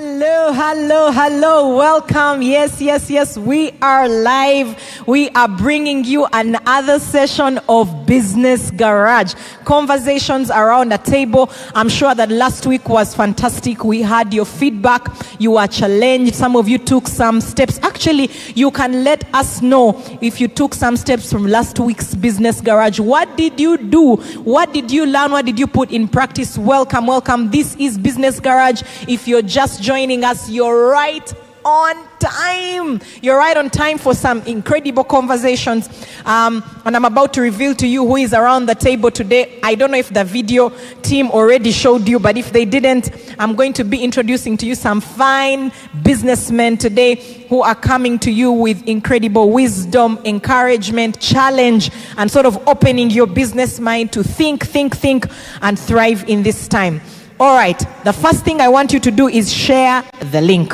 Hello, hello, hello. Welcome. Yes, yes, yes. We are live. We are bringing you another session of Business Garage. Conversations around a table. I'm sure that last week was fantastic. We had your feedback. You were challenged. Some of you took some steps. Actually, you can let us know if you took some steps from last week's Business Garage. What did you do? What did you learn? What did you put in practice? Welcome, welcome. This is Business Garage. If you're just joining us, you're right on time. You're right on time for some incredible conversations. Um, and I'm about to reveal to you who is around the table today. I don't know if the video team already showed you, but if they didn't, I'm going to be introducing to you some fine businessmen today who are coming to you with incredible wisdom, encouragement, challenge, and sort of opening your business mind to think, think, think, and thrive in this time. All right, the first thing I want you to do is share the link.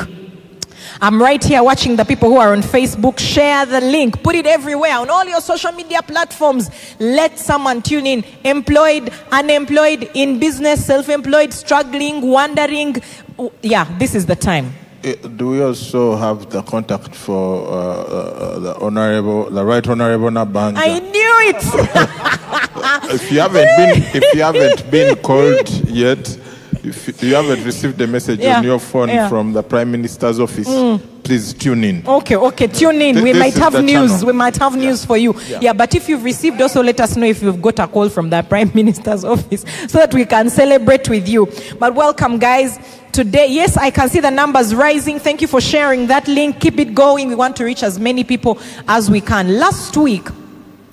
I'm right here watching the people who are on Facebook. Share the link, put it everywhere on all your social media platforms. Let someone tune in. Employed, unemployed, in business, self employed, struggling, wondering. Yeah, this is the time. Eh, Do we also have the contact for uh, uh, the honorable, the right honorable Nabbanja? I knew it. if you haven't been, if you haven't been called yet, if you haven't received a message Yeah, on your phone yeah. from the Prime Minister's office, mm. please tune in. Okay, okay, tune in. Th- we might have news. channel. We might have news for you. Yeah. Yeah. but if you've received, also let us know if you've got a call from the Prime Minister's office so that we can celebrate with you. But welcome, guys. Today, yes, I can see the numbers rising. Thank you for sharing that link. Keep it going. We want to reach as many people as we can. Last week,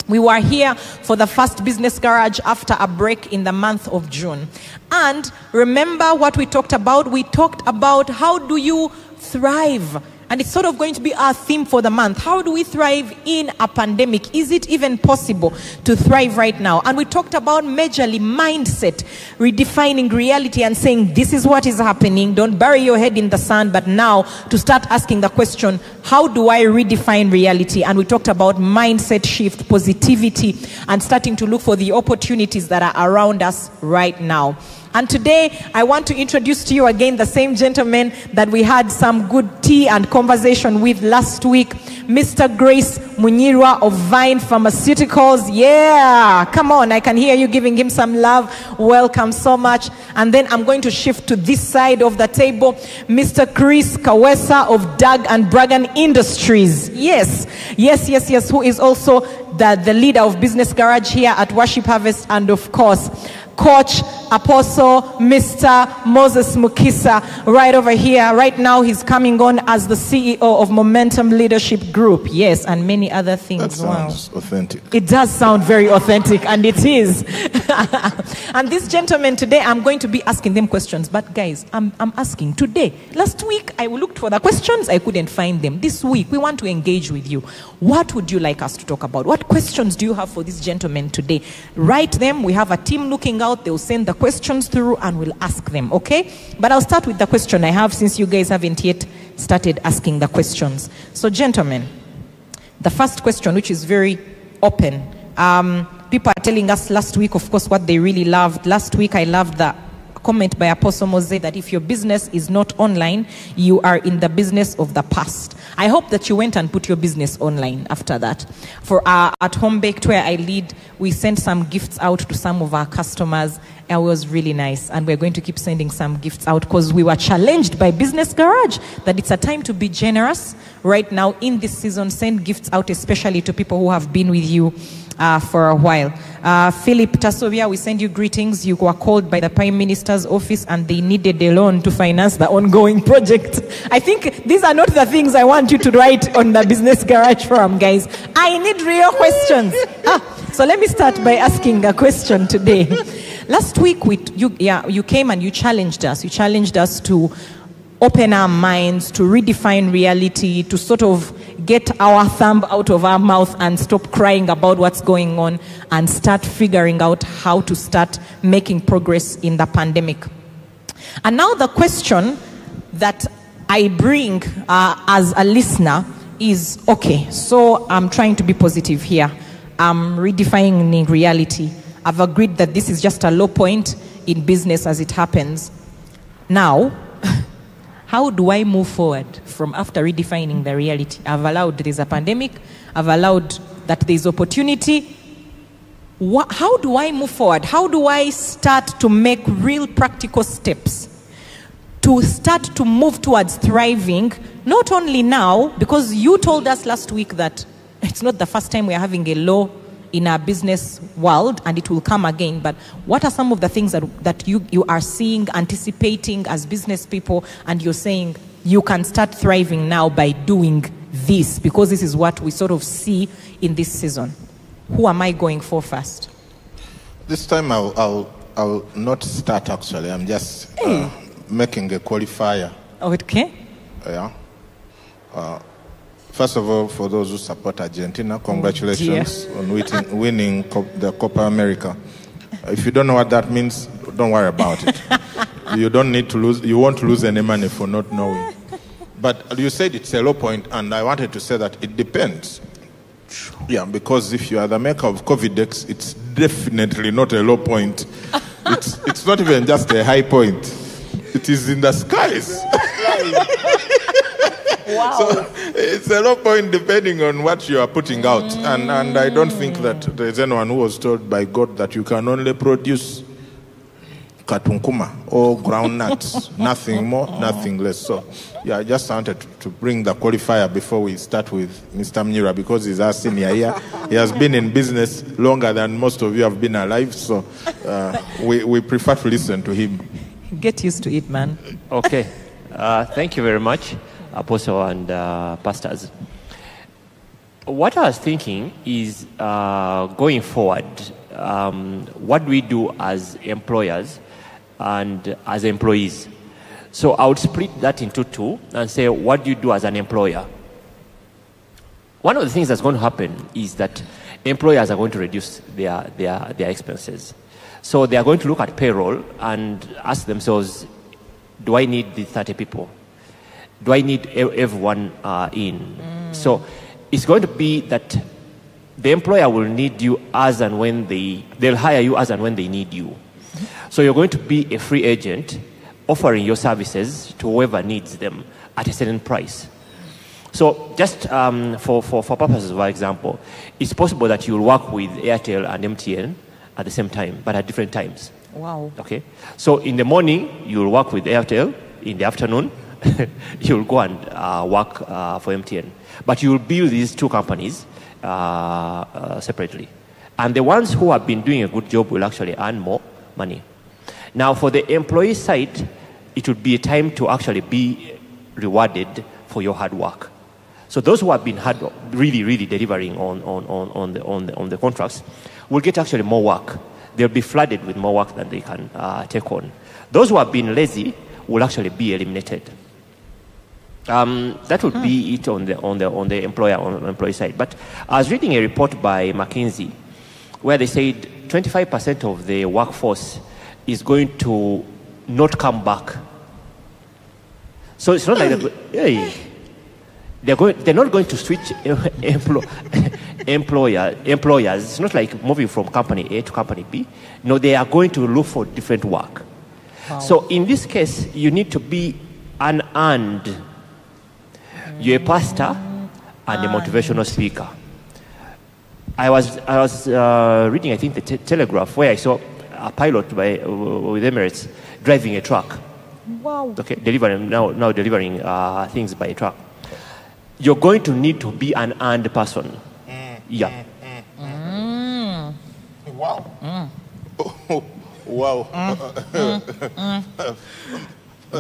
we were here for the first business garage after a break in the month of June. And remember what we talked about? We talked about how do you thrive? And it's sort of going to be our theme for the month. How do we thrive in a pandemic? Is it even possible to thrive right now? And we talked about majorly mindset, redefining reality and saying, this is what is happening. Don't bury your head in the sand. But now to start asking the question, how do I redefine reality? And we talked about mindset shift, positivity, and starting to look for the opportunities that are around us right now. And today, I want to introduce to you again the same gentleman that we had some good tea and conversation with last week, Mr. Grace Munyirwa of Vine Pharmaceuticals. Yeah, come on, I can hear you giving him some love. Welcome so much. And then I'm going to shift to this side of the table, Mr. Chris Kawesa of Doug and Bragan Industries. Yes, yes, yes, yes, who is also the, the leader of Business Garage here at Worship Harvest, and of course, Coach Apostle Mr. Moses Mukisa right over here. Right now, he's coming on as the CEO of Momentum Leadership Group. Yes, and many other things. That Wow. sounds authentic. It does sound very authentic, and it is. and these gentlemen today, I'm going to be asking them questions. But guys, I'm, I'm asking today. Last week, I looked for the questions, I couldn't find them. This week, we want to engage with you. What would you like us to talk about? What questions do you have for these gentlemen today? Write them. We have a team looking out. They'll send the questions through, and we'll ask them. Okay? But I'll start with the question I have since you guys haven't yet started asking the questions. So, gentlemen. The first question, which is very open, um, people are telling us last week, of course, what they really loved. Last week, I loved the comment by Apostle Mose that if your business is not online, you are in the business of the past. I hope that you went and put your business online after that. For our, at Home Baked, where I lead, we sent some gifts out to some of our customers. It was really nice. And we're going to keep sending some gifts out because we were challenged by Business Garage that it's a time to be generous right now in this season. Send gifts out, especially to people who have been with you uh, for a while. Uh, Philip Tasovia, we send you greetings. You were called by the Prime Minister's office and they needed a loan to finance the ongoing project. I think these are not the things I want you to write on the Business Garage Forum, guys. I need real questions. Ah, so let me start by asking a question today. Last week, we, you, yeah, you came and you challenged us. You challenged us to open our minds, to redefine reality, to sort of get our thumb out of our mouth and stop crying about what's going on and start figuring out how to start making progress in the pandemic. And now the question that I bring uh, as a listener is okay, so I'm trying to be positive here. I'm redefining reality. I've agreed that this is just a low point in business as it happens. Now, how do I move forward from after redefining the reality? I've allowed there's a pandemic, I've allowed that there's opportunity. Wha- how do I move forward? How do I start to make real practical steps to start to move towards thriving, not only now, because you told us last week that it's not the first time we're having a law in our business world and it will come again. But what are some of the things that, that you, you are seeing, anticipating as business people, and you're saying you can start thriving now by doing this because this is what we sort of see in this season? Who am I going for first? This time I'll, I'll, I'll not start actually. I'm just uh, making a qualifier. Okay. Yeah. Uh, first of all, for those who support Argentina, congratulations on winning, winning the Copa America. If you don't know what that means, don't worry about it. you don't need to lose. You won't lose any money for not knowing. But you said it's a low point, and I wanted to say that it depends. Yeah, because if you are the maker of Covidex, it's definitely not a low point. It's, it's not even just a high point. It is in the skies. So it's a low point depending on what you are putting out. And, and I don't think that there's anyone who was told by God that you can only produce katunkuma or groundnuts, nothing more, nothing less. So, yeah, I just wanted to, to bring the qualifier before we start with Mr. Munyirwa because he's our senior here. He has been in business longer than most of you have been alive, so uh, we, we prefer to listen to him. Get used to it, man. Okay. Uh, thank you very much, Apostle and uh, pastors. What I was thinking is uh, going forward, um, what do we do as employers and as employees? So I would split that into two and say, what do you do as an employer? One of the things that's going to happen is that employers are going to reduce their, their, their expenses. So they are going to look at payroll and ask themselves, do I need the 30 people? Do I need everyone uh, in? So it's going to be that the employer will need you as and when they, they'll hire you as and when they need you. So you're going to be a free agent offering your services to whoever needs them at a certain price. So just um, for, for, for purposes of our example, it's possible that you'll work with Airtel and MTN at the same time, but at different times. Wow. Okay. So in the morning, you'll work with Airtel. In the afternoon, you'll go and uh, work uh, for MTN. But you'll build these two companies uh, uh, separately. And the ones who have been doing a good job will actually earn more money. Now, for the employee side, it would be a time to actually be rewarded for your hard work. So those who have been hard, really, really delivering on, on, on, on, the, on, the, on the contracts will get actually more work. They'll be flooded with more work than they can uh, take on. Those who have been lazy will actually be eliminated. Um, that would be it on the, on the, on the employer on employee side. But I was reading a report by McKinsey where they said 25% of the workforce is going to not come back. So it's not like they're, hey, they're, going, they're not going to switch emplo- employer, employers. It's not like moving from company A to company B. No, they are going to look for different work. So in this case, you need to be unearned. You're a pastor and a uh, motivational speaker. I was, I was uh, reading, I think, the te- Telegraph, where I saw a pilot by, uh, with Emirates driving a truck. Wow. Okay, delivering now, now delivering uh, things by truck. You're going to need to be an earned person. Yeah. Wow. wow.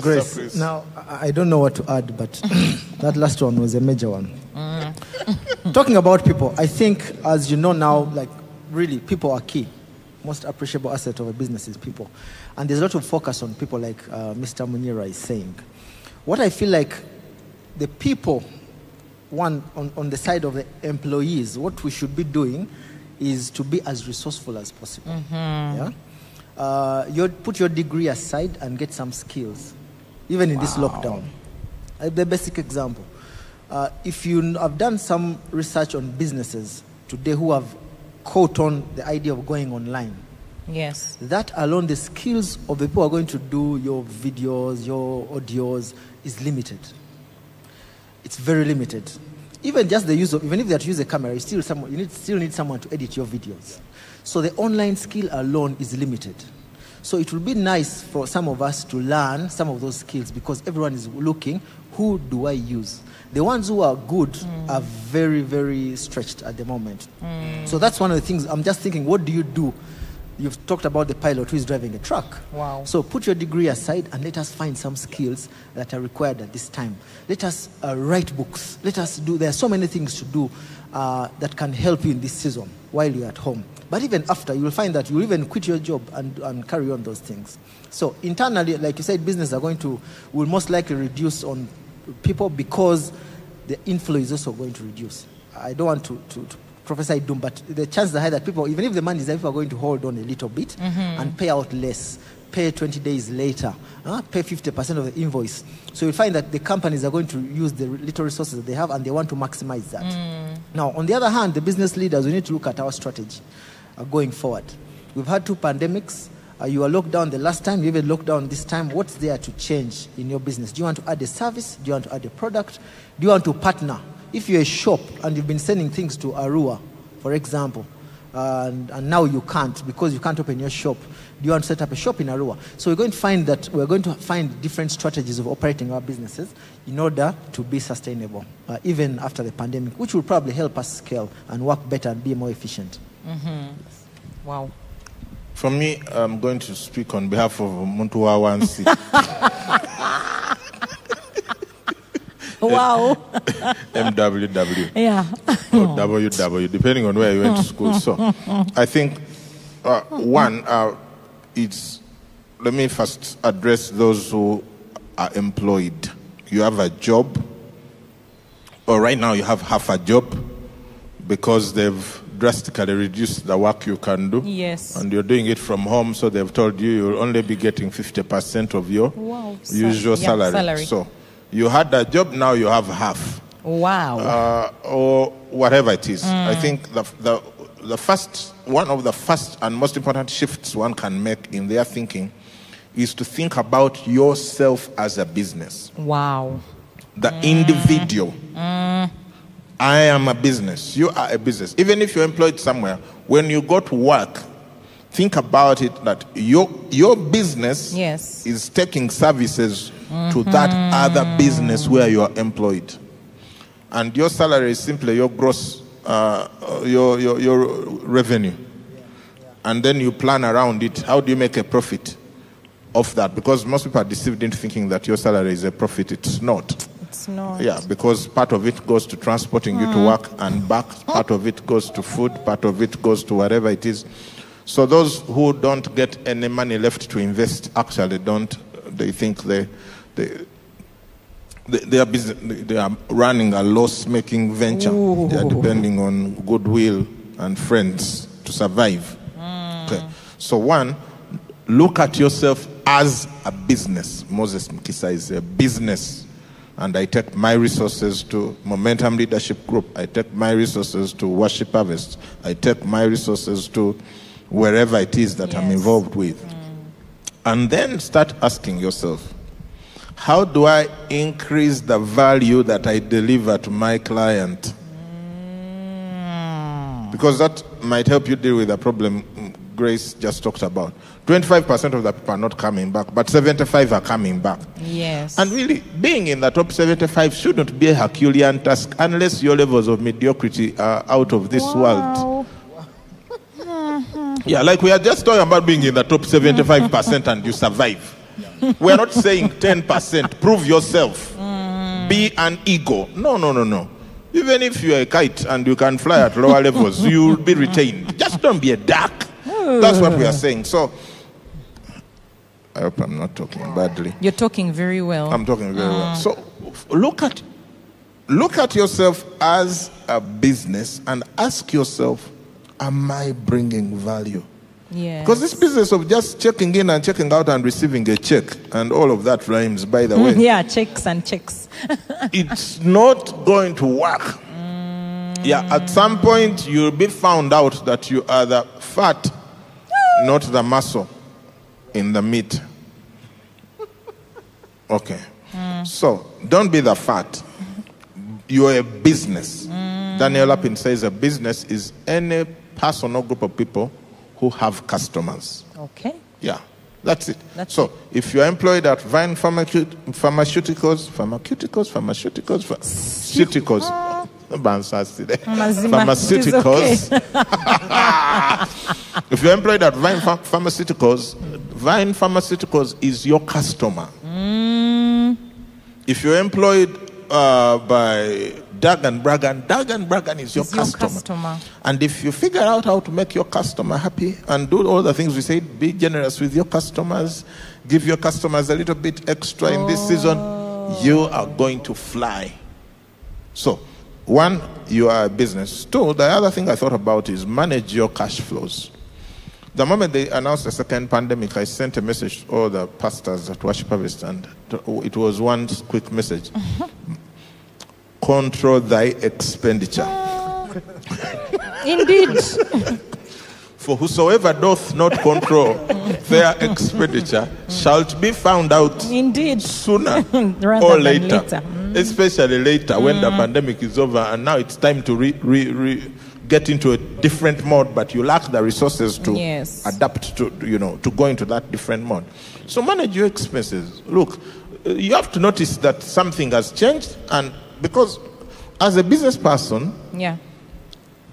Grace. Surprise. Now, I I don't know what to add, but that last one was a major one. Talking about people, I think, as you know now, like really, people are key. Most appreciable asset of a business is people. And there's a lot of focus on people, like uh, Mr. Munyirwa is saying. What I feel like the people one, on, on the side of the employees, what we should be doing is to be as resourceful as possible. Yeah? Uh, you put your degree aside and get some skills, even in this lockdown. Uh, the basic example. Uh, if you have done some research on businesses today who have caught on the idea of going online, Yes. that alone, the skills of the people who are going to do your videos, your audios, is limited. It's very limited. Even just the use of, even if they have to use a camera, you still, someone, you need, still need someone to edit your videos. So the online skill alone is limited. So it will be nice for some of us to learn some of those skills because everyone is looking, who do I use? The ones who are good are very, very stretched at the moment. So that's one of the things I'm just thinking, what do you do? You've talked about the pilot who is driving a truck. Wow. So put your degree aside and let us find some skills that are required at this time. Let us uh, write books. Let us do, there are so many things to do uh, that can help you in this season while you're at home. But even after, you will find that you'll even quit your job and, and carry on those things. So internally, like you said, business are going to, will most likely reduce on people because the inflow is also going to reduce. I don't want to, to, to prophesy doom, but the chances are high that people, even if the money is there, people are going to hold on a little bit and pay out less, pay 20 days later, uh, pay 50% of the invoice. So you'll find that the companies are going to use the little resources that they have and they want to maximize that. Now, on the other hand, the business leaders, we need to look at our strategy going forward. We've had two pandemics. Uh, you are locked down the last time, you even locked down this time. What's there to change in your business? Do you want to add a service? Do you want to add a product? Do you want to partner? If you're a shop and you've been sending things to Arua, for example, and, and now you can't because you can't open your shop, do you want to set up a shop in Arua? So we're going to find that we're going to find different strategies of operating our businesses in order to be sustainable, uh, even after the pandemic, which will probably help us scale and work better and be more efficient. Wow. For me, I'm going to speak on behalf of Muntua Wansi. Wow. MWW. yeah. or WW, depending on where you went to school. So, I think uh, one, uh, it's let me first address those who are employed. You have a job, or right now you have half a job because they've drastically reduce the work you can do. Yes. And you're doing it from home, so they've told you you'll only be getting 50% of your Wow. usual salary. salary. So, you had a job, now you have half Wow. uh, or whatever it is. I mm. think the, the, the first, one of the first and most important shifts one can make in their thinking is to think about yourself as a business, wow. the mm. individual. Mm. I am a business. You are a business. Even if you're employed somewhere, when you go to work, think about it that your, your business Yes. is taking services to that other business where you are employed. And your salary is simply your gross, uh, uh, your, your, your revenue. And then you plan around it. How do you make a profit of that? Because most people are deceived into thinking that your salary is a profit. It's not. It's not. Yeah, because part of it goes to transporting you to mm. work and back, part of it goes to food, part of it goes to whatever it is. So those who don't get any money left to invest actually don't, they think they, they, they, they, are, busy, they are running a loss making venture. They are depending on goodwill and friends to survive. Mm. Okay. So, one, look at yourself as a business. Moses Mukisa is a business. And I take my resources to Momentum Leadership Group. I take my resources to Worship Harvest. I take my resources to wherever it is that I'm involved with. And then start asking yourself, how do I increase the value that I deliver to my client? Because that might help you deal with the problem mm, Grace just talked about. 25% of the people are not coming back, but 75 are coming back. Yes. And really, being in the top 75 shouldn't be a Herculean task unless your levels of mediocrity are out of this world. Wow. Yeah, like we are just talking about being in the top 75% and you survive. We are not saying 10%. Prove yourself. Mm. Be an ego. No, no, no, no. Even if you're a kite and you can fly at lower levels, you'll be retained. Just don't be a duck. That's what we are saying. So, I hope I'm not talking badly. You're talking very well. I'm talking very well. Mm. So, look at look at yourself as a business and ask yourself, am I bringing value? Yeah. Because this business of just checking in and checking out and receiving a check and all of that rhymes, by the mm, way, yeah, checks and checks. it's not going to work. Mm. Yeah, at some point you'll be found out that you are the fat, ah. not the muscle in the meat. Okay. So don't be the fat. You're a business. Mm. Daniel Lapin says a business is any person or group of people who have customers. Okay. Yeah, that's it. That's so if you're employed at Vine Pharmacu- Pharmaceuticals, Pharmaceuticals, Pharmaceuticals, Pharmaceuticals, Bansaside. Mazima, it is Pharmaceuticals. if you're employed at Vine Ph- Pharmaceuticals, Vine Pharmaceuticals is your customer. If you're employed uh, by Doug and Bragan, Doug and Bragan is your, Is your customer. customer. And if you figure out how to make your customer happy and do all the things we said, be generous with your customers, give your customers a little bit extra in this season, you are going to fly. So, one, you are a business. Two, the other thing I thought about is manage your cash flows. The moment they announced the second pandemic, I sent a message to all the pastors at Worship Harvest, and it was one quick message Control thy expenditure. Indeed. For whosoever doth not control their expenditure shall be found out Indeed. sooner Rather or than later. Later. Especially later when the pandemic is over and now it's time to re, re, re, get into a different mode, but you lack the resources to Yes. adapt to, you know, to go into that different mode. So manage your expenses. Look, uh, you have to notice that something has changed, and because as a business person, Yeah.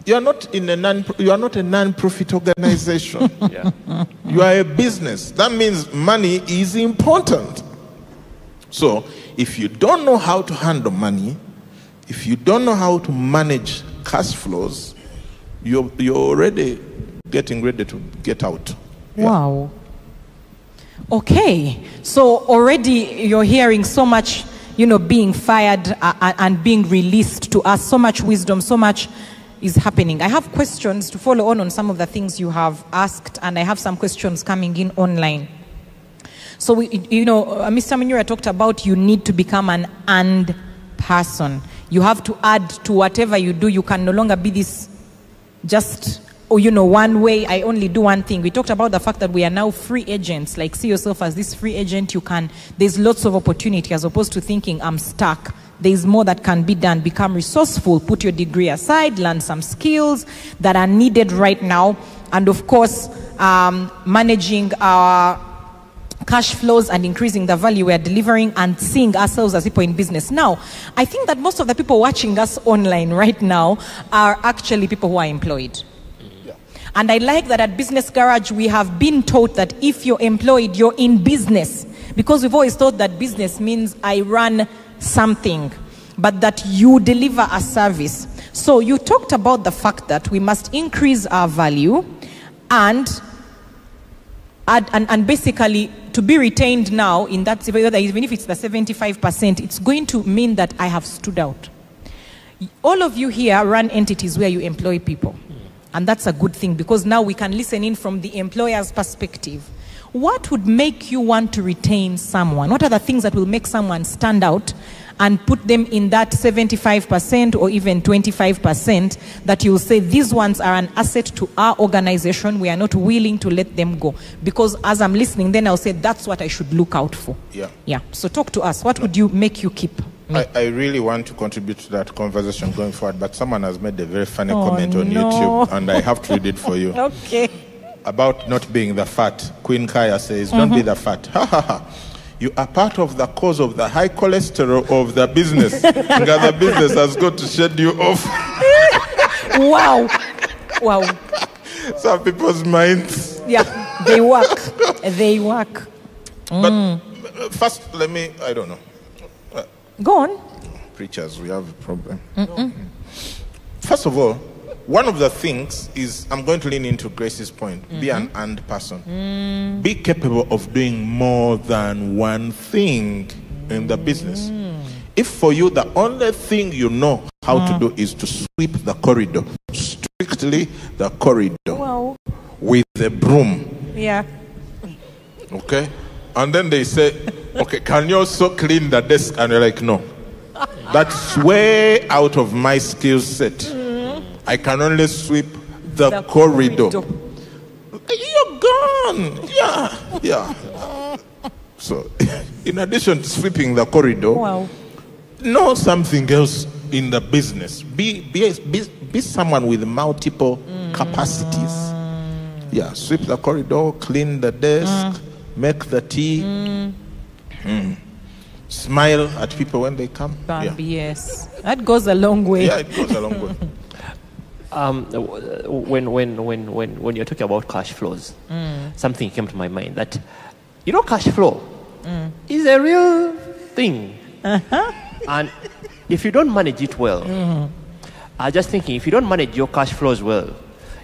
you are not in a non you are not a non-profit organization. Yeah. you are a business. That means money is important. So if you don't know how to handle money, if you don't know how to manage cash flows, you're, you're already getting ready to get out. Yeah. Wow. Okay. So already you're hearing so much, you know, being fired uh, uh, and being released to us, so much wisdom, so much is happening. I have questions to follow on on some of the things you have asked, and I have some questions coming in online. So, we, you know, uh, Mr. Munyirwa talked about you need to become an and person. You have to add to whatever you do. You can no longer be this just oh you know one way i only do one thing. We talked about the fact that we are now free agents. Like see yourself as this free agent. You can there's lots of opportunity as opposed to thinking i'm stuck. There's more that can be done. Become resourceful. Put your degree aside. Learn some skills that are needed right now. And of course um, managing our cash flows and increasing the value we are delivering and seeing ourselves as people in business. Now, I think that most of the people watching us online right now are actually people who are employed. And I like that at Business Garage we have been taught that if you're employed, you're in business. Because we've always thought that business means I run something, but that you deliver a service. So you talked about the fact that we must increase our value and add, and, and basically to be retained now in that even if it's the 75% it's going to mean that i have stood out. All of you here run entities where you employ people. And that's a good thing because now we can listen in from the employer's perspective. What would make you want to retain someone? What are the things that will make someone stand out and put them in that 75% or even 25% that you'll say these ones are an asset to our organization we are not willing to let them go because as i'm listening then i'll say that's what i should look out for Yeah. yeah so talk to us what would you make you keep I, I really want to contribute to that conversation going forward, but someone has made a very funny Oh, comment on no. YouTube, and I have to read it for you. okay about not being the fat. Queen Kaya says, Don't Mm-hmm. be the fat. Ha ha ha. You are part of the cause of the high cholesterol of the business. The business has got to shed you off. wow wow Some people's minds. yeah they work they work But uh, first, let me, I don't know. go on Preachers, we have a problem. First of all, one of the things is I'm going to lean into Grace's point be an mm-hmm. and person. Mm. Be capable of doing more than one thing in the business. Mm. if for you the only thing you know how to mm. do is to sweep the corridor, strictly the corridor with a broom, Yeah. okay? And then they say, okay, can you also clean the desk? And you're like, no. That's way out of my skill set. I can only sweep the, The corridor. corridor. You're gone. Yeah, yeah. So, in addition to sweeping the corridor, Wow. know something else in the business. Be, be, be, be someone with multiple mm. capacities. Yeah, sweep the corridor, clean the desk, mm. make the tea, Mm. Hmm. smile at people when they come. Yeah. Yes. That goes a long way. yeah, it goes a long way. Um, when, when, when, when, when you're talking about cash flows, something came to my mind that, you know, cash flow is a real thing. And if you don't manage it well, I was just thinking, if you don't manage your cash flows well,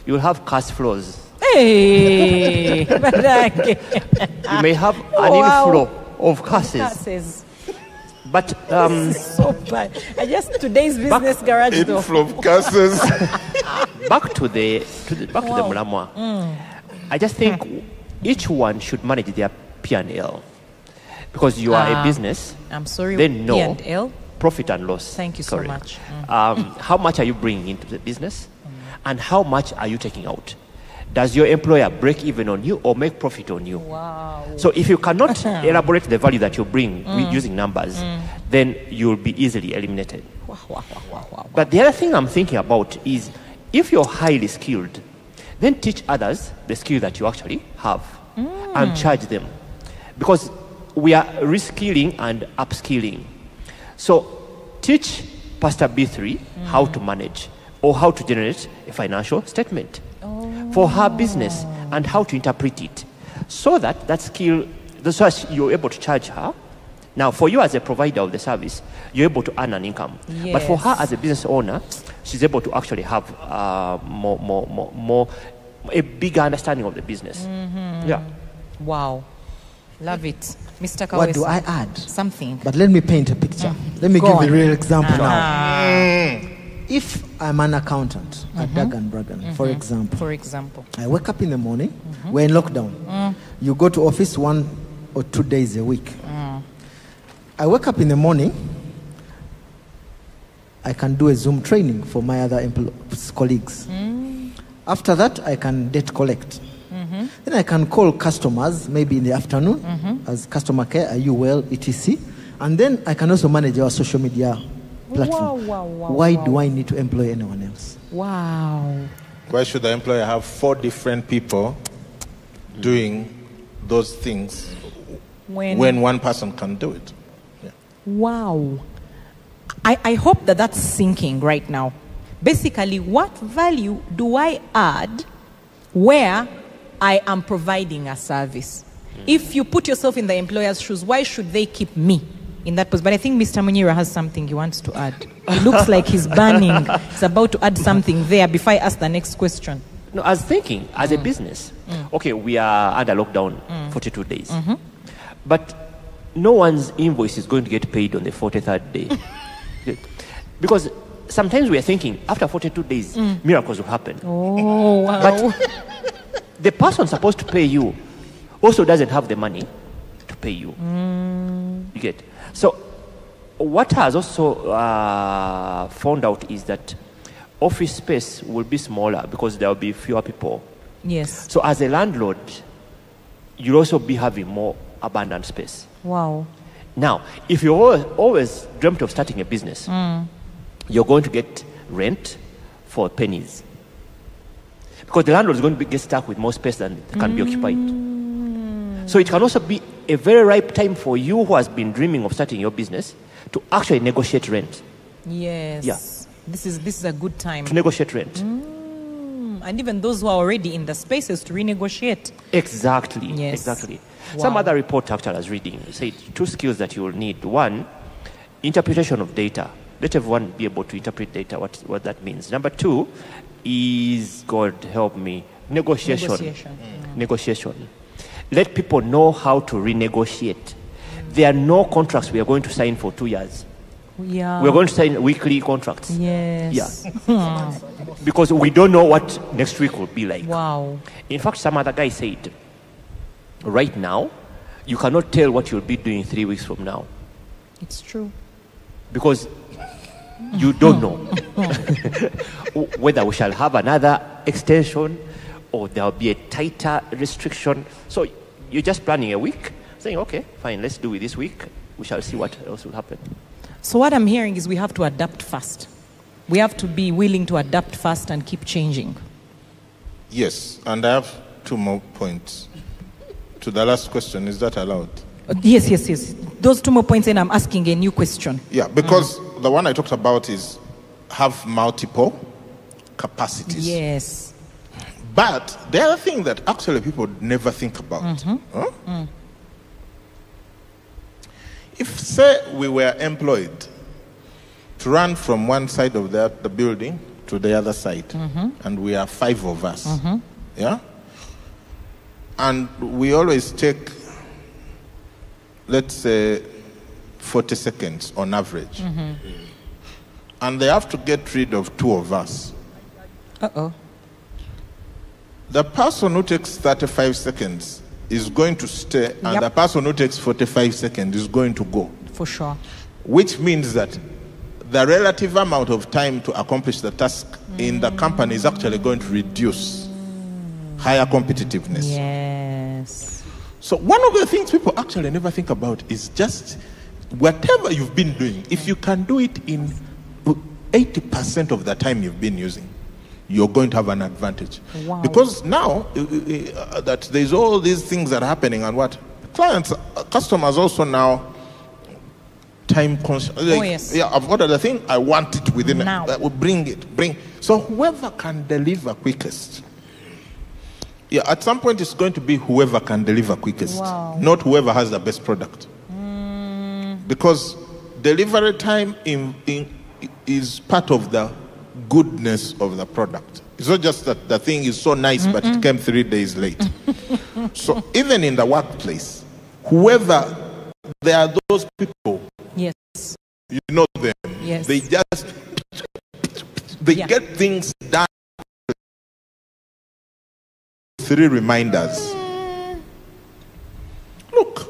you'll have cash flows. Hey, You may have an Wow. inflow of cashes. Curses. But um, so bad. I just today's business garage though. Inflow of curses. back to the, to the back to the Wow. Mulamwa. I just think each one should manage their P&L because you are Ah. a business. I'm sorry. Then no P&L. profit and loss. Thank you so Sorry. much. Um, how much are you bringing into the business, and how much are you taking out? Does your employer break even on you or make profit on you? Wow. So if you cannot elaborate the value that you bring Mm. using numbers, mm. then you'll be easily eliminated. Wow, wow, wow, wow. But the other thing I'm thinking about is if you're highly skilled, then teach others the skill that you actually have and mm. charge them. Because we are reskilling and upskilling. So teach Pastor B3 how mm. to manage or how to generate a financial statement for her business and how to interpret it so that that skill, so that you're able to charge her. Now, for you as a provider of the service, you're able to earn an income. But for her as a business owner, she's able to actually have uh, more, more, more, more, a bigger understanding of the business. Yeah. Wow. Love it. Mr. Kawesa. What do I add? Something. But let me paint a picture. Let me Go give on. a real example now. Ah, If I'm an accountant at mm-hmm. Dagan Bragan, for mm-hmm. example, for example. I wake up in the morning, mm-hmm. we're in lockdown. Mm. You go to office one or two days a week. Mm. I wake up in the morning, I can do a Zoom training for my other empl- colleagues. Mm. After that, I can date collect. Then I can call customers maybe in the afternoon as customer care, are you well, etc. And then I can also manage our social media platform. wow, wow, Why wow. do I need to employ anyone else? Wow. Why should the employer have four different people doing those things When, when one person can do it? Wow. I, I hope that that's sinking right now. Basically, what value do I add where I am providing a service? If you put yourself in the employer's shoes, why should they keep me in that position? But I think Mr. Munyirwa has something he wants to add. It looks like he's burning. He's about to add something there before I ask the next question. No, I was thinking, as a mm. business, mm. okay, we are under lockdown mm. 42 days. Mm-hmm. But no one's invoice is going to get paid on the 43rd day. Because sometimes we are thinking, after 42 days, miracles will happen. Oh, wow. But the person supposed to pay you also doesn't have the money to pay you. You get? So, what has also uh, found out is that office space will be smaller because there will be fewer people. yes. So, as a landlord, you'll also be having more abundant space. Wow. Now, if you always, always dreamt of starting a business, you're going to get rent for pennies. Because the landlord is going to be, get stuck with more space than can be occupied. So it can also be a very ripe time for you who has been dreaming of starting your business to actually negotiate rent. Yes. Yeah. This is this is a good time. To negotiate rent. Mm. And even those who are already in the spaces to renegotiate. Exactly. Yes. Exactly. Wow. Some other report actually I was reading said two skills that you will need. One, interpretation of data. Let everyone be able to interpret data, what, what that means. Number two is, God help me, negotiation. Negotiation. Negotiation. Let people know how to renegotiate. There are no contracts we are going to sign for two years. Yeah. We're going to sign weekly contracts. Yes. Yeah. because we don't know what next week will be like. Wow. In fact, some other guy said, right now, you cannot tell what you'll be doing three weeks from now It's true. because you don't know whether we shall have another extension or there'll be a tighter restriction. So you're just planning a week, saying, okay, fine, let's do it this week. We shall see what else will happen. So what I'm hearing is we have to adapt fast. We have to be willing to adapt fast and keep changing. Yes, and I have two more points. To the last question, is that allowed? Uh, yes, yes, yes. Those two more points, and I'm asking a new question. Yeah, because the one I talked about is have multiple capacities. Yes. But the other thing that actually people never think about. Mm-hmm. huh? Mm. If, say, we were employed to run from one side of the, the building to the other side, mm-hmm. and we are five of us, mm-hmm. yeah? And we always take, let's say, 40 seconds on average. And they have to get rid of two of us. Uh oh. The person who takes 35 seconds is going to stay, and Yep. the person who takes 45 seconds is going to go. For sure. Which means that the relative amount of time to accomplish the task in the company is actually going to reduce higher competitiveness. Yes. So, one of the things people actually never think about is just whatever you've been doing, if you can do it in 80% of the time you've been using, you're going to have an advantage. Wow. Because now uh, that there's all these things that are happening, and what clients, uh, customers also now time conscious. Like, Oh, yes. Yeah, I've ordered the thing, I want it within Now. Uh, bring it, bring. So, whoever can deliver quickest. Yeah, at some point it's going to be whoever can deliver quickest, Wow. not whoever has the best product. Because delivery time in, in, is part of the goodness of the product. It's not just that the thing is so nice, but it came three days late. so even in the workplace, whoever there are those people, Yes. you know them. Yes. They just they Yeah. get things done. Three reminders. Look,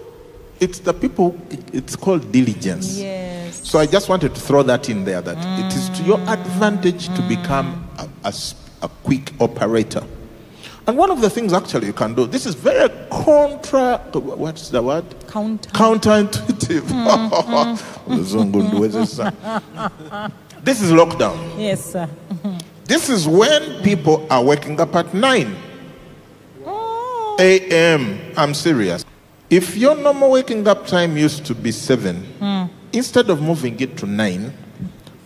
it's the people. It's called diligence. Yes. So I just wanted to throw that in there that it is to your advantage to mm. become a, a a quick operator. And one of the things actually you can do, this is very contra, uh, what's the word? Counter. Counterintuitive. Mm, mm. Ndiweze sana. this is lockdown. Yes, sir. This is when people are waking up at 9 a.m. I'm serious. If your normal waking up time used to be 7, instead of moving it to 9,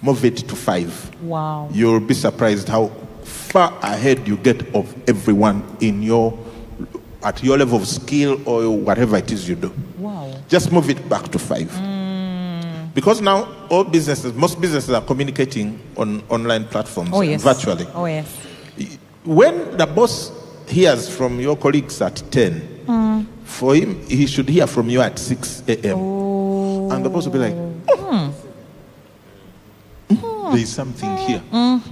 move it to 5. Wow. You'll be surprised how far ahead you get of everyone in your at your level of skill or whatever it is you do. Wow. Just move it back to 5. Mm. Because now all businesses, most businesses are communicating on online platforms Oh, yes. virtually Oh, yes. when the boss hears from your colleagues at 10 mm. for him he should hear from you at 6 a.m oh. And the boss will be like "Hmm. there is something here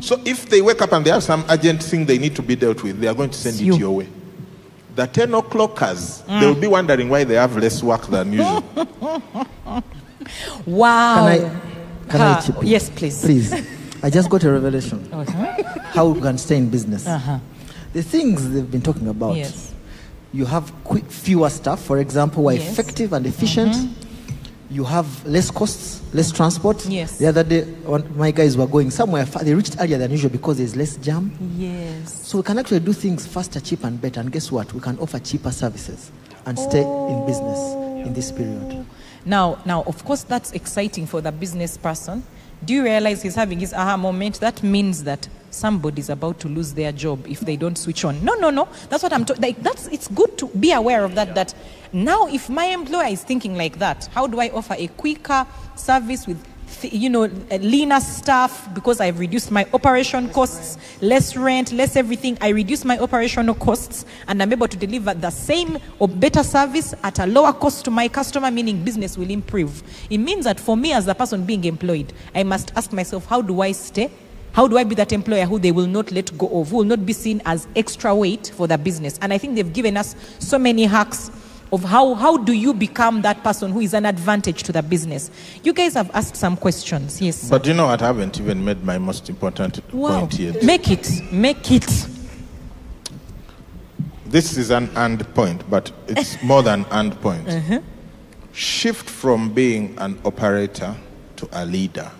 so if they wake up and they have some urgent thing they need to be dealt with they are going to send You. it your way the 10 o'clockers they will be wondering why they have less work than usual Wow. Can I, can I Ha, chip in? Yes, please. Please. I just got a revelation Uh-huh. how we can stay in business. Uh-huh. The things they've been talking about. Yes. You have quick, fewer staff, for example, who are Yes. Mm-hmm. effective and efficient. You have less costs, less transport. Yes. The other day, when my guys were going somewhere, fa- they reached earlier than usual because there's less jam. Yes. So we can actually do things faster, cheaper, and better. And guess what? We can offer cheaper services and stay in business in this period. Oh. Now, now, of course, that's exciting for the business person. Do you realize he's having his aha moment? That means that somebody's about to lose their job if they don't switch on. No, no, no. That's what I'm talking. Like that's. It's good to be aware of that. That now, if my employer is thinking like that, how do I offer a quicker service with th- you know, leaner staff because I've reduced my operation costs, less rent, less everything. I reduce my operational costs and I'm able to deliver the same or better service at a lower cost to my customer, meaning business will improve. It means that for me, as the person being employed, I must ask myself, how do I stay? How do I be that employer who they will not let go of, who will not be seen as extra weight for the business? And I think they've given us so many hacks of how, how do you become that person who is an advantage to the business. You guys have asked some questions. Yes. But you know what? I haven't even made my most important wow. point yet. Make it. Make it. This is an and point, but it's more than and point. Uh-huh. Shift from being an operator to a leader.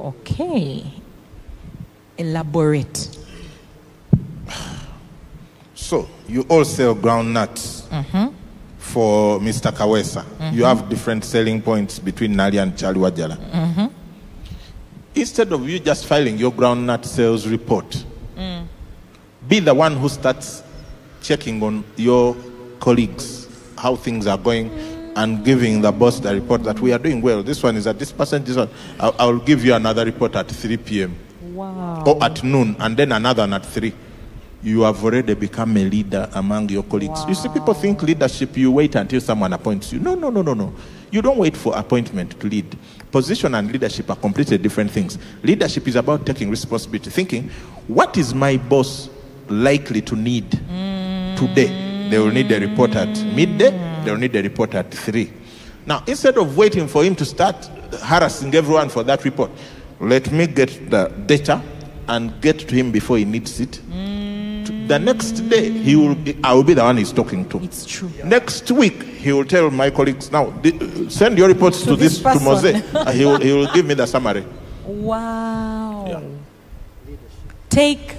Okay. Elaborate. So you all sell ground nuts mm-hmm. for Mr. Kawesa. You mm-hmm. have different selling points between Nali and Charlie Wajala. Mm-hmm. Instead of you just filing your ground nut sales report, mm. be the one who starts checking on your colleagues how things are going mm. And giving the boss the report that we are doing well. This one is at this percent, this one. I'll, I'll give you another report at 3 p.m. Wow. or at noon and then another one at 3 you have already become a leader among your colleagues you see people think leadership you wait until someone appoints you no no no no no you don't wait for appointment to lead position and leadership are completely different things leadership is about taking responsibility thinking what is my boss likely to need mm. today they will need a report at midday they will need the report at 3 now instead of waiting for him to start harassing everyone for that report let me get the data and get to him before he needs it To- the next day he will be, i will be the one he's talking to It's true. next week he will tell my colleagues now send your reports to, this this, to Mose. Uh, he, will, he will give me the summary Wow. Take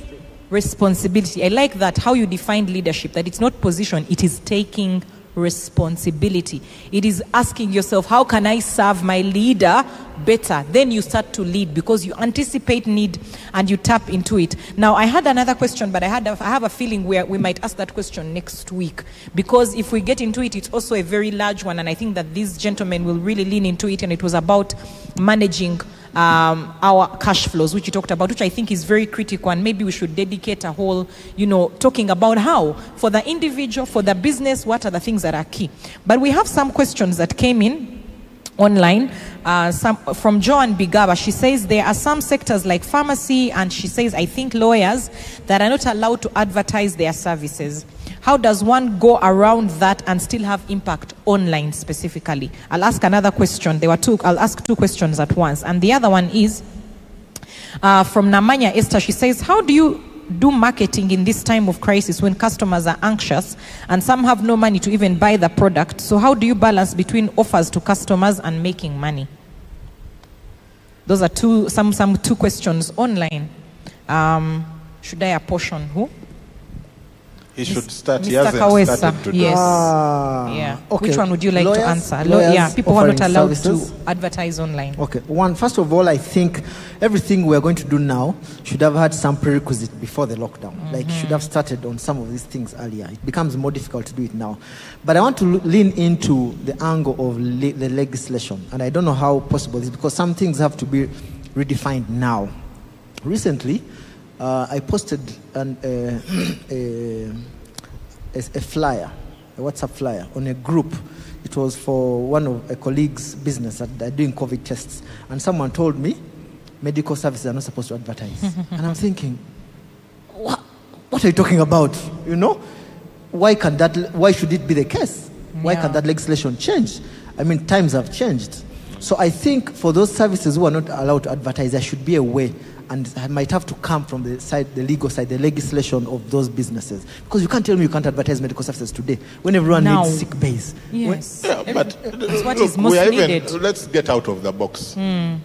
responsibility. I like that how you defined leadership, that it's not position, it is taking responsibility. It is asking yourself, how can I serve my leader better? Then you start to lead because you anticipate need and you tap into it. Now, I had another question, but I, had a, I have a feeling where we might ask that question next week because if we get into it, it's also a very large one, and I think that these gentlemen will really lean into it, and it was about managing um, our cash flows, which you talked about, which I think is very critical, and maybe we should dedicate a whole, you know, talking about how, for the individual, for the business, what are the things that are key. But we have some questions that came in online. Uh, some from Joan Bigaba. She says there are some sectors like pharmacy, and she says I think lawyers that are not allowed to advertise their services. How does one go around that and still have impact online specifically? I'll ask another question. There were two. I'll ask two questions at once, and the other one is uh, from Namanya Esther. She says, How do you do marketing in this time of crisis when customers are anxious and some have no money to even buy the product? So, how do you balance between offers to customers and making money? Those are two, some, some two questions online. Um, should I apportion who? He should start he Mr. hasn't Kawesa, started to do yes. Ah, yeah. okay. Which one would you like Lawyers- to answer? Lo- lawyers yeah, people who are not allowed services? to advertise online. Okay, one, first of all, I think everything we're going to do now should have had some prerequisite before the lockdown. Like, should have started on some of these things earlier. It becomes more difficult to do it now. But I want to lean into the angle of le- the legislation. And I don't know how possible it is because some things have to be redefined now. Recently, uh, I posted an, uh, a, a, flyer, a WhatsApp flyer, on a group. It was for one of a colleague's business that they're doing COVID tests. And someone told me medical services are not supposed to advertise. and I'm thinking, what, what are you talking about? You know? Why, can that, why should it be the case? Why Yeah. can that legislation change? I mean, times have changed. So I think for those services who are not allowed to advertise, there should be a way, and it might have to come from the side, the legal side, the legislation of those businesses. Because you can't tell me you can't advertise medical services today when everyone Now. needs sick bays. When- Yes. Yeah, but It's uh, what look, is most we are even- let's get out of the box. Hmm.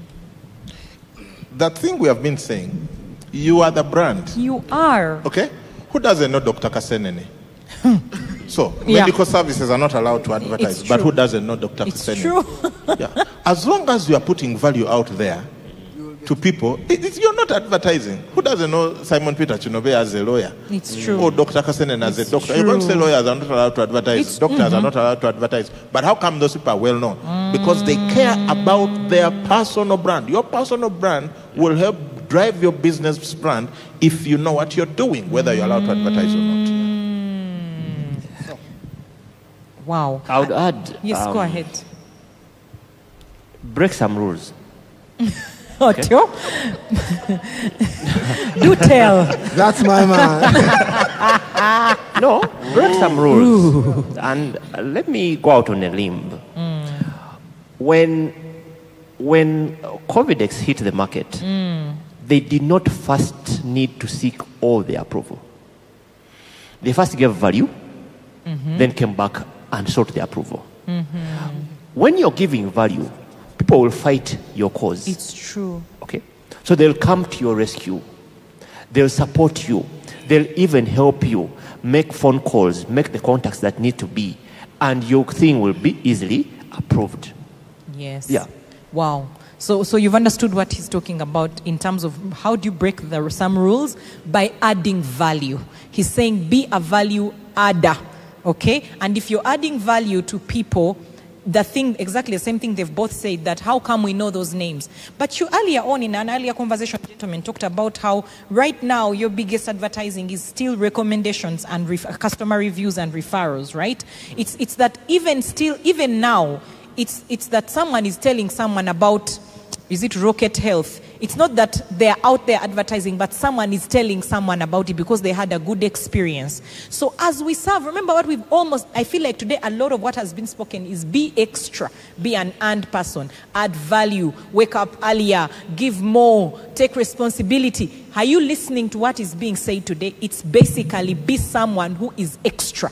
That thing we have been saying, you are the brand, You are. okay? Who doesn't know Dr. Kasenene? Hmm. so, Yeah. medical services are not allowed to advertise, but true. who doesn't know Dr. It's Kasenene? true. yeah. As long as you are putting value out there, to people, it, it- you're not advertising. Who doesn't know Simon Peter Kinobe as a lawyer? It's mm. true. Or Dr. Kasenene as It's a doctor. You're going to say true. lawyers are not allowed to advertise, It's- doctors are mm-hmm. not allowed to advertise. But how come those people are well known? Mm. Because they care about their personal brand. Your personal brand will help drive your business brand if you know what you're doing, whether you're allowed to advertise or not. Mm. Wow. I would add. Yes, go um, ahead. Break some rules. Oh, Otto? Do tell. That's my man. No, break some rules. And uh, let me go out on a limb. Hmm. When, when Covidex hit the market, hmm. they did not first need to seek all the approval. They first gave value, mm-hmm. then came back and sought the approval. Mm-hmm. When you're giving value, people will fight your cause. It's true. Okay? So they'll come to your rescue. They'll support you. They'll even help you make phone calls, make the contacts that need to be, and your thing will be easily approved. Yes. Yeah. Wow. So, so you've understood what he's talking about in terms of how do you break the, some rules by adding value. He's saying be a value adder, okay? And if you're adding value to people, the thing exactly the same thing they've both said that how come we know those names? But you earlier on in an earlier conversation gentlemen talked about how right now your biggest advertising is still recommendations and ref- customer reviews and referrals right? It's it's that even still even now it's it's that someone is telling someone about is it rocket health? It's not that they're out there advertising but someone is telling someone about it because they had a good experience. So as we serve remember what we've almost i feel like today a lot of what has been spoken is be extra be an and person add value wake up earlier give more take responsibility. Are you listening to what is being said today? It's basically be someone who is extra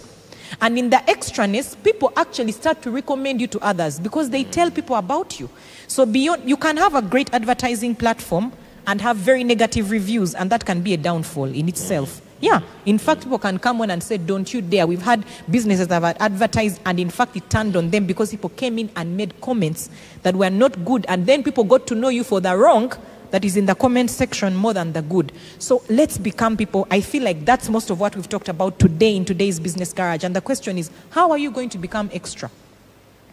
and in the extraness, people actually start to recommend you to others because they tell people about you. So beyond, you can have a great advertising platform and have very negative reviews, and that can be a downfall in itself. Yeah, in fact, people can come on and say, "Don't you dare!" We've had businesses that have advertised, and in fact, it turned on them because people came in and made comments that were not good, and then people got to know you for the wrong that is in the comment section more than the good. So let's become people. I feel like that's most of what we've talked about today in today's business garage. And the question is, how are you going to become extra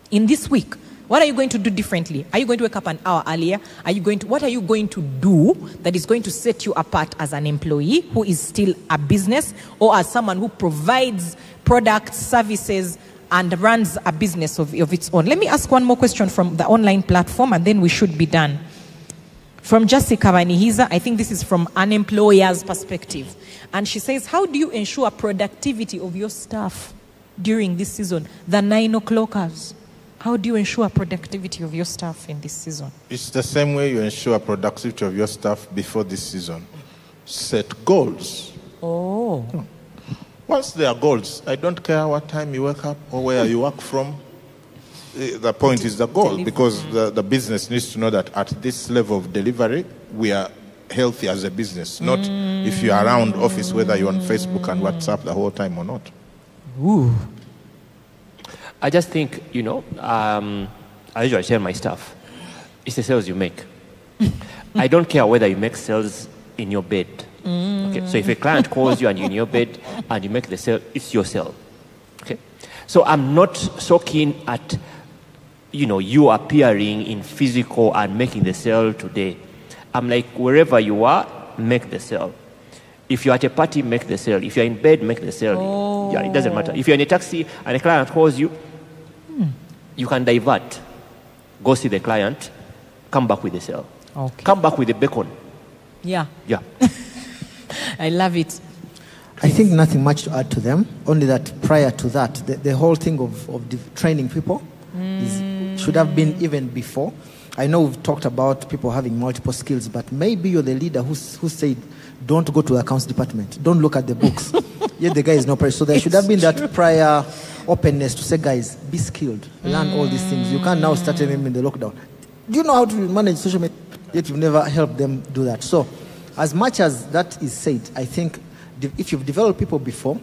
in this week? What are you going to do differently? Are you going to wake up an hour earlier? Are you going to what are you going to do that is going to set you apart as an employee who is still a business or as someone who provides products, services and runs a business of, of its own? Let me ask one more question from the online platform and then we should be done. From Jessica Vanihiza, I think this is from an employer's perspective. And she says, How do you ensure productivity of your staff during this season? The nine o'clockers. How do you ensure productivity of your staff in this season? It's the same way you ensure productivity of your staff before this season. Set goals. Oh. Once there are goals, I don't care what time you wake up or where you work from. The point is the goal Deliver. because the, the business needs to know that at this level of delivery, we are healthy as a business. Not if you're around office, whether you're on Facebook and WhatsApp the whole time or not. Ooh. I just think, you know, um, I usually share my stuff. it's the sales you make. I don't care whether you make sales in your bed. Okay, so if a client calls you and you're in your bed and you make the sale, it's your sale. Okay, so I'm not so keen at, you know, you appearing in physical and making the sale today. I'm like, wherever you are, make the sale. If you're at a party, make the sale. If you're in bed, make the sale. Yeah, it doesn't matter. If you're in a taxi and a client calls you, you can divert. Go see the client, come back with the sale. Okay. Come back with the bacon. Yeah. Yeah. I love it. I think nothing much to add to them. Only that prior to that, the, the whole thing of, of the training people is, mm. Should have been even before. I know we've talked about people having multiple skills, but maybe you're the leader who, who said, don't go to the accounts department. Don't look at the books. Yet the guy is not prepared. So there should have been that prior openness to say, guys, be skilled. Learn all these things. You can't now start them in the lockdown. Do you know how to manage social media? Yet you've never helped them do that. So as much as that is said, I think if you've developed people before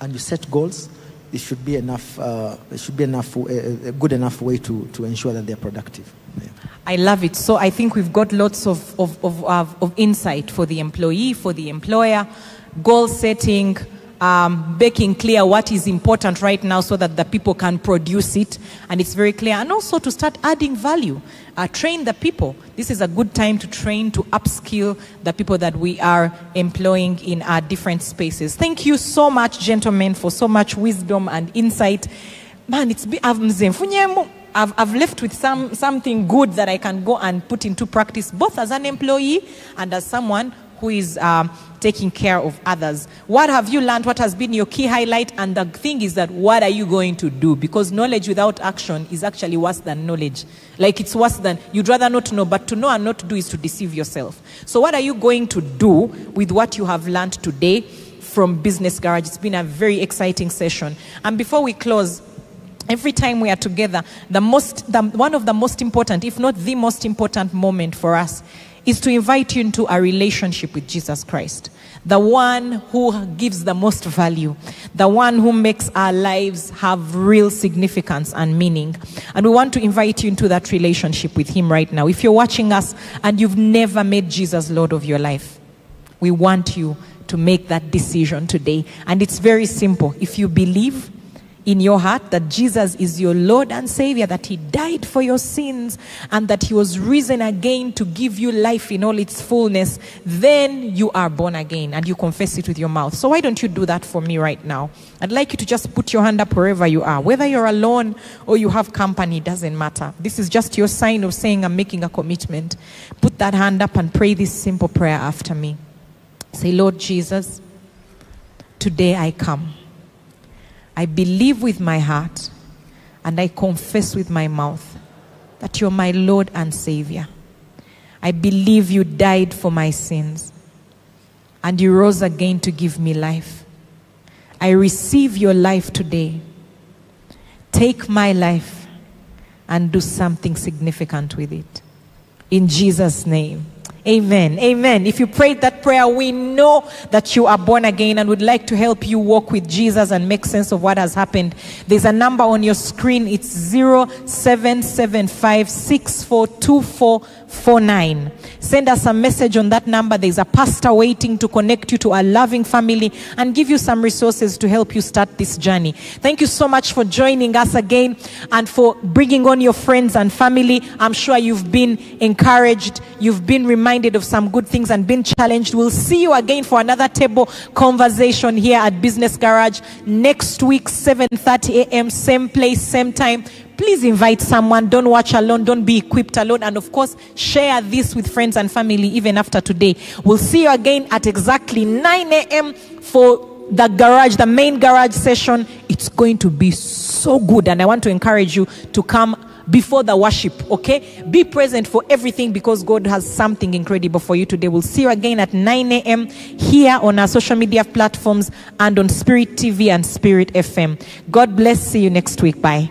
and you set goals, it should be enough. Uh, it should be enough, a, a good enough way to, to ensure that they're productive. Yeah. I love it. So I think we've got lots of, of, of, of, of insight for the employee, for the employer, goal setting, um, making clear what is important right now so that the people can produce it and it's very clear. And also to start adding value, uh, train the people. This is a good time to train, to upskill the people that we are employing in our different spaces. Thank you so much, gentlemen, for so much wisdom and insight. Man, it's I've, I've left with some, something good that I can go and put into practice, both as an employee and as someone who is um, taking care of others. What have you learned? What has been your key highlight? And the thing is that what are you going to do? Because knowledge without action is actually worse than knowledge. Like it's worse than, you'd rather not know, but to know and not to do is to deceive yourself. So, what are you going to do with what you have learned today from Business Garage? It's been a very exciting session. And before we close, every time we are together, the most, the, one of the most important, if not the most important moment for us is to invite you into a relationship with Jesus Christ, the one who gives the most value, the one who makes our lives have real significance and meaning. And we want to invite you into that relationship with Him right now. If you're watching us and you've never made Jesus Lord of your life, we want you to make that decision today. And it's very simple. If you believe, in your heart that Jesus is your Lord and Savior, that He died for your sins, and that He was risen again to give you life in all its fullness, then you are born again and you confess it with your mouth. So, why don't you do that for me right now? I'd like you to just put your hand up wherever you are. Whether you're alone or you have company, doesn't matter. This is just your sign of saying, I'm making a commitment. Put that hand up and pray this simple prayer after me. Say, Lord Jesus, today I come. I believe with my heart and I confess with my mouth that you're my Lord and Savior. I believe you died for my sins and you rose again to give me life. I receive your life today. Take my life and do something significant with it. In Jesus' name. Amen. Amen. If you prayed that prayer, we know that you are born again and would like to help you walk with Jesus and make sense of what has happened. There's a number on your screen. It's 0775 642449. Send us a message on that number. There's a pastor waiting to connect you to a loving family and give you some resources to help you start this journey. Thank you so much for joining us again and for bringing on your friends and family. I'm sure you've been encouraged. You've been reminded of some good things and been challenged. We'll see you again for another table conversation here at Business Garage next week, 7:30 a.m. Same place, same time please invite someone. Don't watch alone. Don't be equipped alone. And of course, share this with friends and family even after today. We'll see you again at exactly 9 a.m. for the garage, the main garage session. It's going to be so good. And I want to encourage you to come before the worship, okay? Be present for everything because God has something incredible for you today. We'll see you again at 9 a.m. here on our social media platforms and on Spirit TV and Spirit FM. God bless. See you next week. Bye.